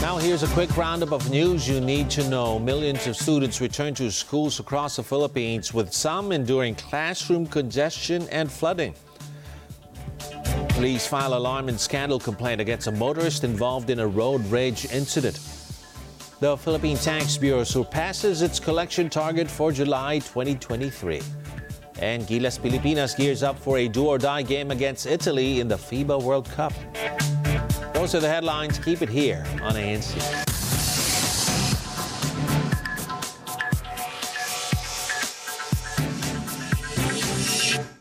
Now, here's a quick roundup of news you need to know. Millions of students return to schools across the Philippines, with some enduring classroom congestion and flooding. Police file alarm and scandal complaint against a motorist involved in a road rage incident. The Philippine Tax Bureau surpasses its collection target for July 2023. And Gilas Pilipinas gears up for a do or die game against Italy in the FIBA World Cup. Those are the headlines. Keep it here on ANC.